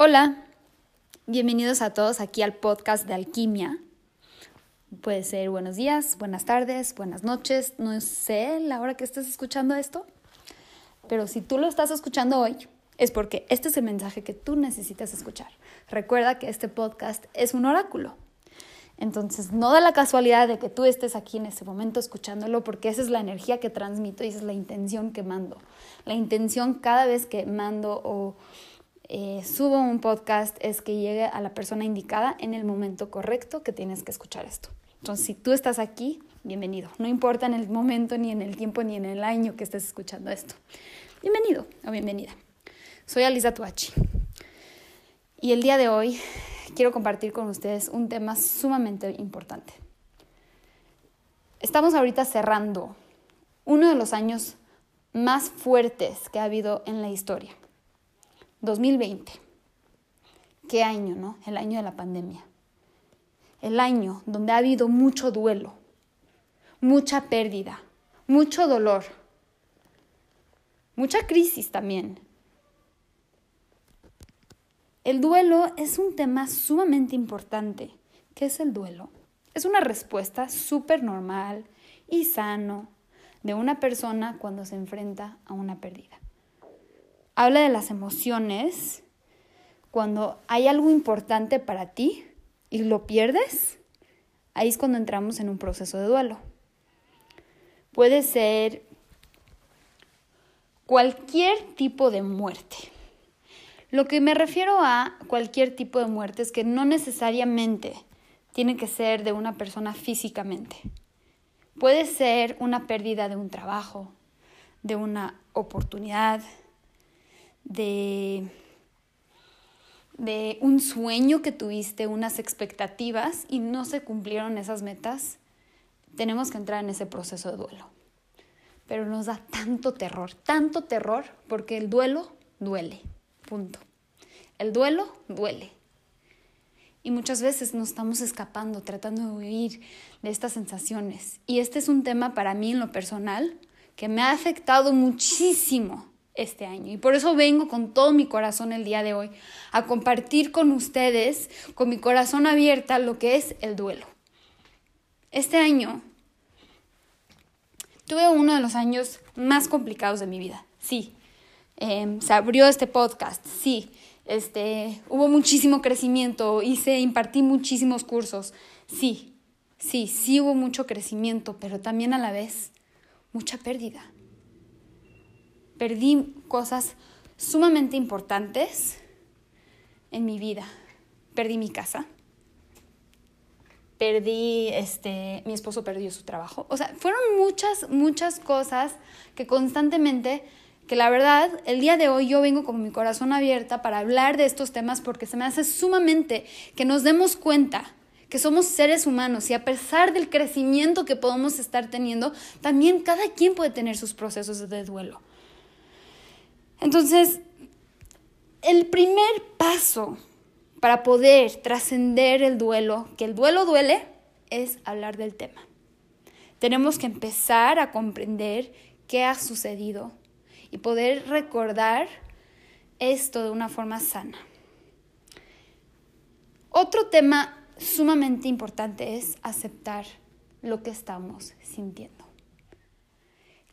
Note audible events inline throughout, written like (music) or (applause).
Hola, bienvenidos a todos aquí al podcast de Alquimia. Puede ser buenos días, buenas tardes, buenas noches, no sé la hora que estés escuchando esto, pero si tú lo estás escuchando hoy, es porque este es el mensaje que tú necesitas escuchar. Recuerda que este podcast es un oráculo. Entonces, no da la casualidad de que tú estés aquí en este momento escuchándolo, porque esa es la energía que transmito y esa es la intención que mando. La intención cada vez que mando o eh, subo un podcast es que llegue a la persona indicada en el momento correcto que tienes que escuchar esto. Entonces, si tú estás aquí, bienvenido. No importa en el momento, ni en el tiempo, ni en el año que estés escuchando esto. Bienvenido o bienvenida. Soy Alisa Tuachi. Y el día de hoy quiero compartir con ustedes un tema sumamente importante. Estamos ahorita cerrando uno de los años más fuertes que ha habido en la historia. 2020. Qué año, ¿no? El año de la pandemia. El año donde ha habido mucho duelo, mucha pérdida, mucho dolor, mucha crisis también. El duelo es un tema sumamente importante. ¿Qué es el duelo? Es una respuesta súper normal y sano de una persona cuando se enfrenta a una pérdida habla de las emociones cuando hay algo importante para ti y lo pierdes. Ahí es cuando entramos en un proceso de duelo. Puede ser cualquier tipo de muerte. Lo que me refiero a cualquier tipo de muerte es que no necesariamente tiene que ser de una persona físicamente. Puede ser una pérdida de un trabajo, de una oportunidad, de, de un sueño que tuviste, unas expectativas y no se cumplieron esas metas, tenemos que entrar en ese proceso de duelo. Pero nos da tanto terror, tanto terror, porque el duelo duele, punto. El duelo duele. Y muchas veces nos estamos escapando, tratando de huir de estas sensaciones. Y este es un tema para mí en lo personal que me ha afectado muchísimo este año. Y por eso vengo con todo mi corazón el día de hoy a compartir con ustedes, con mi corazón abierta, lo que es el duelo. Este año tuve uno de los años más complicados de mi vida, sí. Em, se abrió este podcast, sí. Este, hubo muchísimo crecimiento, hice, impartí muchísimos cursos, sí. Sí, sí hubo mucho crecimiento, pero también a la vez mucha pérdida perdí cosas sumamente importantes en mi vida. Perdí mi casa. Perdí, este, mi esposo perdió su trabajo. O sea, fueron muchas, muchas cosas que constantemente, que la verdad, el día de hoy yo vengo con mi corazón abierta para hablar de estos temas porque se me hace sumamente que nos demos cuenta que somos seres humanos y a pesar del crecimiento que podemos estar teniendo, también cada quien puede tener sus procesos de duelo. Entonces, el primer paso para poder trascender el duelo, que el duelo duele, es hablar del tema. Tenemos que empezar a comprender qué ha sucedido y poder recordar esto de una forma sana. Otro tema sumamente importante es aceptar lo que estamos sintiendo.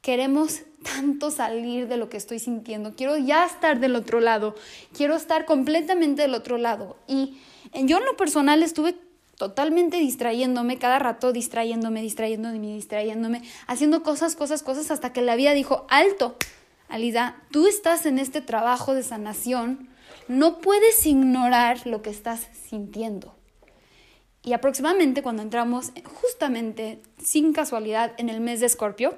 Queremos tanto salir de lo que estoy sintiendo, quiero ya estar del otro lado, quiero estar completamente del otro lado. Y yo en lo personal estuve totalmente distrayéndome, cada rato distrayéndome, distrayéndome, distrayéndome, haciendo cosas, cosas, cosas, hasta que la vida dijo, alto, Alida, tú estás en este trabajo de sanación, no puedes ignorar lo que estás sintiendo. Y aproximadamente cuando entramos, justamente, sin casualidad, en el mes de Escorpio,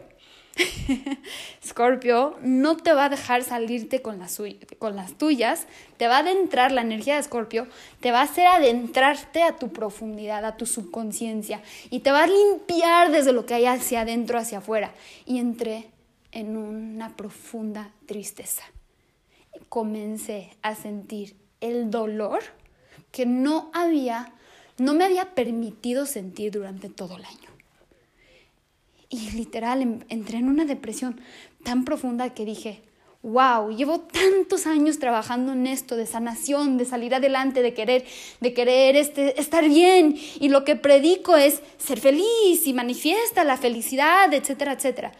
(laughs) Scorpio no te va a dejar salirte con las, con las tuyas, te va a adentrar la energía de Scorpio, te va a hacer adentrarte a tu profundidad, a tu subconsciencia y te va a limpiar desde lo que hay hacia adentro, hacia afuera. Y entré en una profunda tristeza. Comencé a sentir el dolor que no había, no me había permitido sentir durante todo el año. Y literal entré en una depresión tan profunda que dije, wow, llevo tantos años trabajando en esto de sanación, de salir adelante, de querer, de querer este, estar bien. Y lo que predico es ser feliz y manifiesta la felicidad, etcétera, etcétera.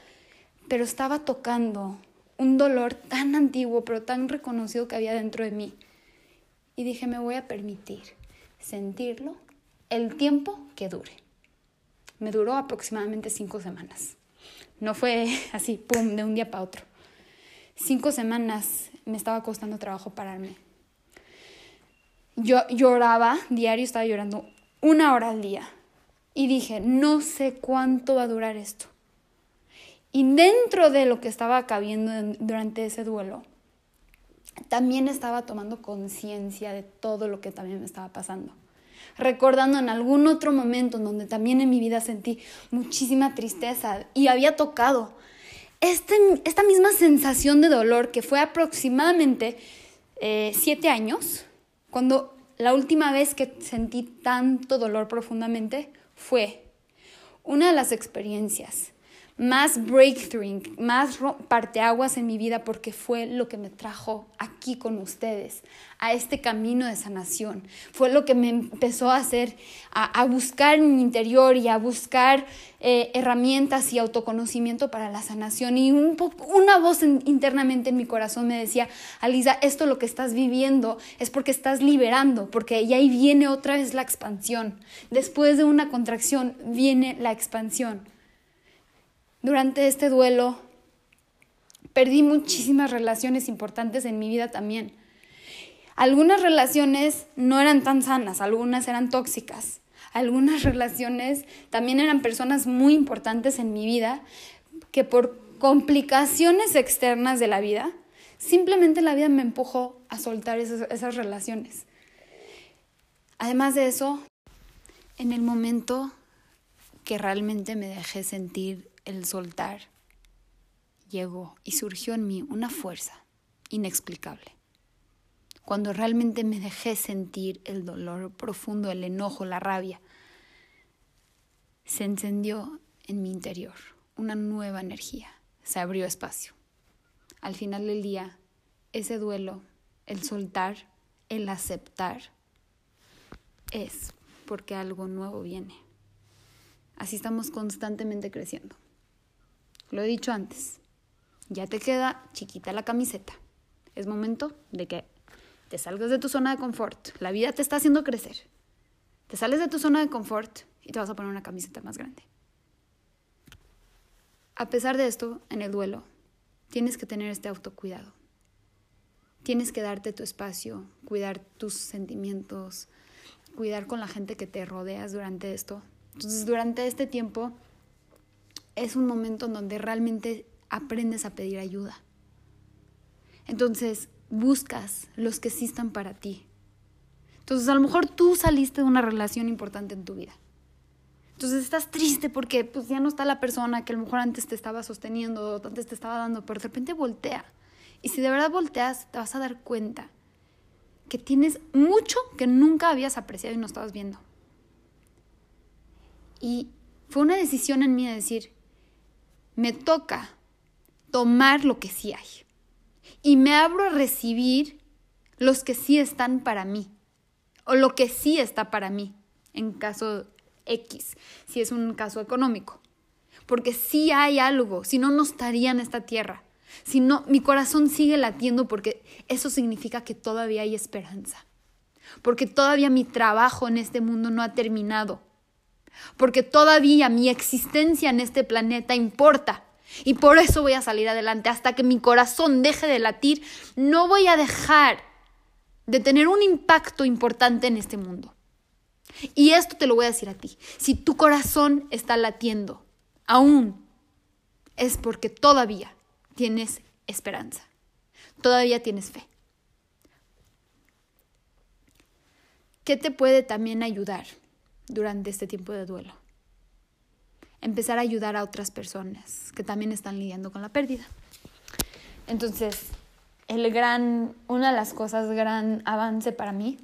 Pero estaba tocando un dolor tan antiguo, pero tan reconocido que había dentro de mí. Y dije, me voy a permitir sentirlo el tiempo que dure. Me duró aproximadamente cinco semanas. No fue (laughs) así, pum, de un día para otro cinco semanas me estaba costando trabajo pararme. Yo lloraba, diario estaba llorando una hora al día. Y dije, no sé cuánto va a durar esto. Y dentro de lo que estaba cabiendo durante ese duelo, también estaba tomando conciencia de todo lo que también me estaba pasando. Recordando en algún otro momento en donde también en mi vida sentí muchísima tristeza y había tocado este, esta misma sensación de dolor que fue aproximadamente eh, siete años, cuando la última vez que sentí tanto dolor profundamente fue una de las experiencias más breakthrough, más parteaguas en mi vida porque fue lo que me trajo aquí con ustedes, a este camino de sanación. Fue lo que me empezó a hacer, a, buscar en mi interior y a buscar eh, herramientas y autoconocimiento para la sanación. Y un una voz internamente en mi corazón me decía, Alisa, esto lo que estás viviendo es porque estás liberando, porque ahí viene otra vez la expansión. Después de una contracción viene la expansión durante este duelo perdí muchísimas relaciones importantes en mi vida también. Algunas relaciones no eran tan sanas, algunas eran tóxicas. Algunas (laughs) relaciones también eran personas muy importantes en mi vida que por complicaciones externas de la vida, simplemente la vida me empujó a soltar esas, esas relaciones. Además de eso, en el momento que realmente me dejé sentir el soltar, llegó y surgió en mí una fuerza inexplicable. Cuando realmente me dejé sentir el dolor profundo, el enojo, la rabia, se encendió en mi interior una nueva energía, se abrió espacio. Al final del día, ese duelo, el soltar, el aceptar, es porque algo nuevo viene. Así estamos constantemente creciendo. Lo he dicho antes, ya te queda chiquita la camiseta. Es momento de que te salgas de tu zona de confort. La vida te está haciendo crecer. Te sales de tu zona de confort y te vas a poner una camiseta más grande. A pesar de esto, en el duelo, tienes que tener este autocuidado. Tienes que darte tu espacio, cuidar tus sentimientos, cuidar con la gente que te rodeas durante esto. Entonces, durante este tiempo, es un momento en donde realmente aprendes a pedir ayuda. Entonces, buscas los que existan para ti. Entonces, a lo mejor tú saliste de una relación importante en tu vida. Entonces estás triste porque pues ya no está la persona que a lo mejor antes te estaba sosteniendo antes te estaba dando, pero de repente voltea. Y si de verdad volteas, te vas a dar cuenta que tienes mucho que nunca habías apreciado y no estabas viendo. Y fue una decisión en mí de decir, me toca tomar lo que sí hay. Y me abro a recibir los que sí están para mí. O lo que sí está para mí, en caso X, si es un caso económico. Porque sí hay algo, si no, no estaría en esta tierra. Si no, mi corazón sigue latiendo porque eso significa que todavía hay esperanza. Porque todavía mi trabajo en este mundo no ha terminado porque todavía mi existencia en este planeta importa. Y por eso voy a salir adelante. Hasta que mi corazón deje de latir, no voy a dejar de tener un impacto importante en este mundo. Y esto te lo voy a decir a ti. Si tu corazón está latiendo aún, es porque todavía tienes esperanza. Todavía tienes fe. ¿Qué te puede también ayudar? Durante este tiempo de duelo. Empezar a ayudar a otras personas que también están lidiando con la pérdida. Entonces, el gran, una de las cosas, gran avance para mí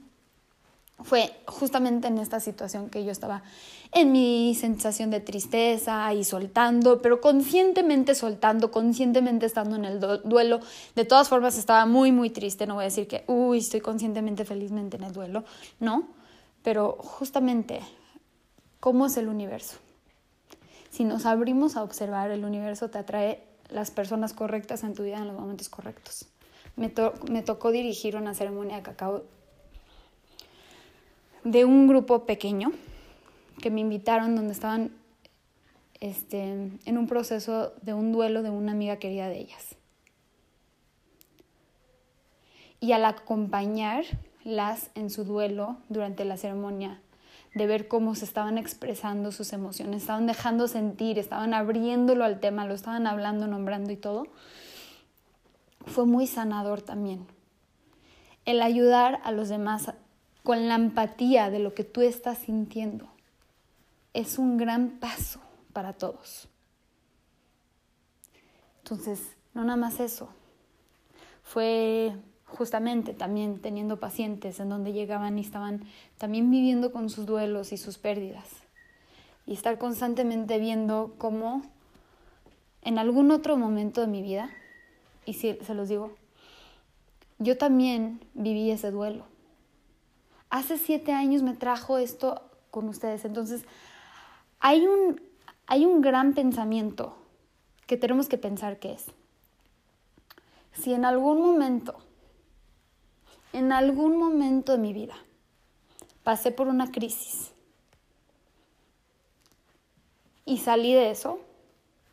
fue justamente en esta situación que yo estaba en mi sensación de tristeza y soltando, pero conscientemente soltando, conscientemente estando en el duelo. De todas formas estaba muy, muy triste, no voy a decir que, uy, estoy conscientemente, felizmente en el duelo, no, pero justamente, ¿cómo es el universo? Si nos abrimos a observar, el universo te atrae las personas correctas en tu vida en los momentos correctos. Me, me tocó dirigir una ceremonia de cacao de un grupo pequeño que me invitaron donde estaban este, en un proceso de un duelo de una amiga querida de ellas. Y al acompañarlas en su duelo durante la ceremonia, de ver cómo se estaban expresando sus emociones, estaban dejando sentir, estaban abriéndolo al tema, lo estaban hablando, nombrando y todo, fue muy sanador también. El ayudar a los demás con la empatía de lo que tú estás sintiendo es un gran paso para todos. Entonces, no nada más eso. Fue justamente también teniendo pacientes en donde llegaban y estaban también viviendo con sus duelos y sus pérdidas. Y estar constantemente viendo cómo en algún otro momento de mi vida, y si se los digo, yo también viví ese duelo hace siete años me trajo esto con ustedes. Entonces, hay un, hay un gran pensamiento que tenemos que pensar que es. Si en algún momento, en algún momento de mi vida, pasé por una crisis y salí de eso,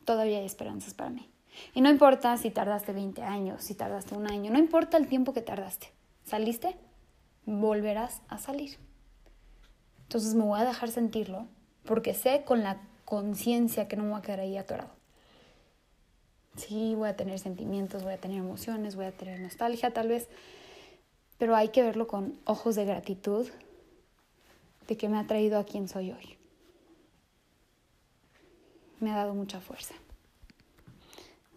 todavía hay esperanzas para mí. Y no importa si tardaste 20 años, si tardaste un año, no importa el tiempo que tardaste. ¿Saliste? volverás a salir. Entonces me voy a dejar sentirlo porque sé con la conciencia que no me voy a quedar ahí atorado. Sí, voy a tener sentimientos, voy a tener emociones, voy a tener nostalgia tal vez, pero hay que verlo con ojos de gratitud de que me ha traído a quien soy hoy. Me ha dado mucha fuerza.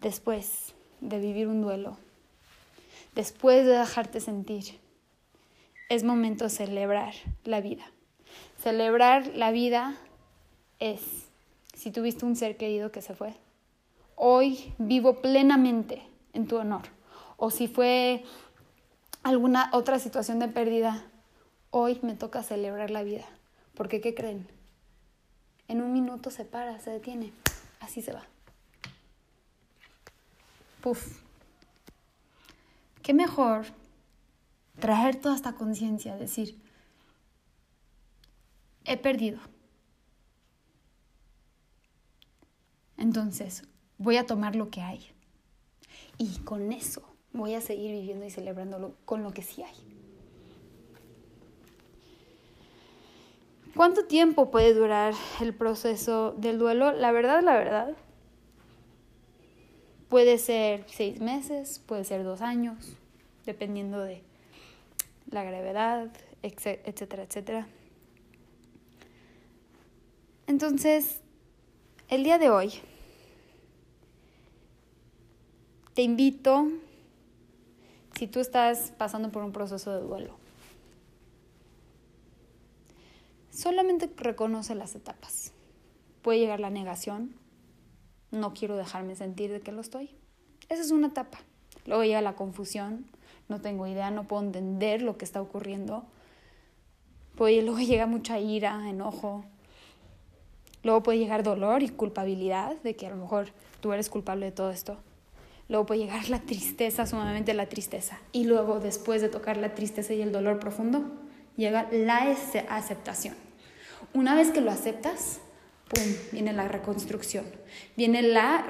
Después de vivir un duelo, después de dejarte sentir, es momento de celebrar la vida. Celebrar la vida es, si tuviste un ser querido que se fue, hoy vivo plenamente en tu honor. O si fue alguna otra situación de pérdida, hoy me toca celebrar la vida. Porque, ¿qué creen? En un minuto se para, se detiene, así se va. Puf. ¿Qué mejor traer toda esta conciencia, decir, he perdido. Entonces, voy a tomar lo que hay. Y con eso voy a seguir viviendo y celebrándolo con lo que sí hay. ¿Cuánto tiempo puede durar el proceso del duelo? La verdad, la verdad. Puede ser seis meses, puede ser dos años, dependiendo de la gravedad, etcétera, etcétera. Entonces, el día de hoy te invito, si tú estás pasando por un proceso de duelo, solamente reconoce las etapas. Puede llegar la negación, no quiero dejarme sentir de que lo estoy. Esa es una etapa. Luego llega la confusión, no tengo idea, no puedo entender lo que está ocurriendo. Pues luego llega mucha ira, enojo. Luego puede llegar dolor y culpabilidad de que a lo mejor tú eres culpable de todo esto. Luego puede llegar la tristeza, sumamente la tristeza. Y luego, después de tocar la tristeza y el dolor profundo, llega la aceptación. Una vez que lo aceptas, ¡pum!, viene la reconstrucción, viene la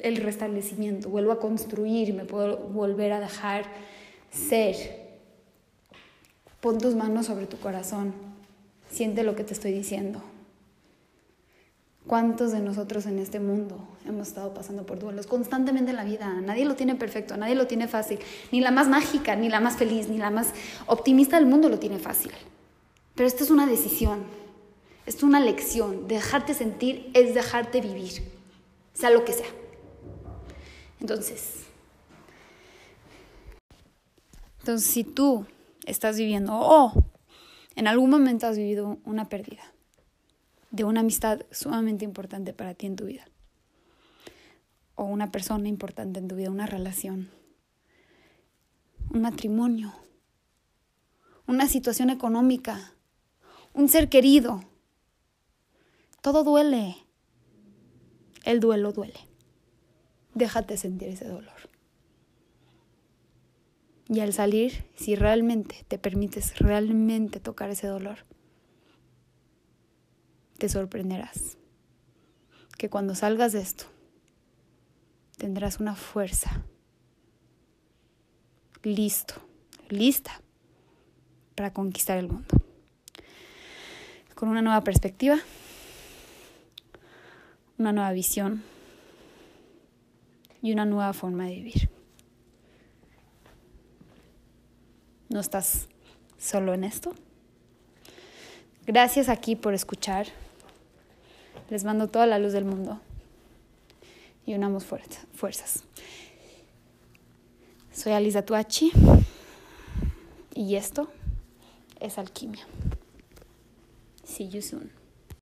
el restablecimiento, vuelvo a construir, me puedo volver a dejar ser. Pon tus manos sobre tu corazón, siente lo que te estoy diciendo. ¿Cuántos de nosotros en este mundo hemos estado pasando por duelos constantemente en la vida? Nadie lo tiene perfecto, nadie lo tiene fácil. Ni la más mágica, ni la más feliz, ni la más optimista del mundo lo tiene fácil. Pero esto es una decisión es una lección. Dejarte sentir es dejarte vivir, sea lo que sea. Entonces, entonces si tú estás viviendo, oh, En algún momento has vivido una pérdida de una amistad sumamente importante para ti en tu vida. O una persona importante en tu vida, una relación, un matrimonio, una situación económica, un ser querido. Todo duele. El duelo duele. Déjate sentir ese dolor. Y al salir, si realmente te permites realmente tocar ese dolor, te sorprenderás que cuando salgas de esto, tendrás una fuerza listo, lista para conquistar el mundo. Con una nueva perspectiva, una nueva visión y una nueva forma de vivir. no estás solo en esto. Gracias aquí por escuchar. Les mando toda la luz del mundo y unamos fuerzas. Soy Alisa Tuachi y esto es alquimia. See you soon.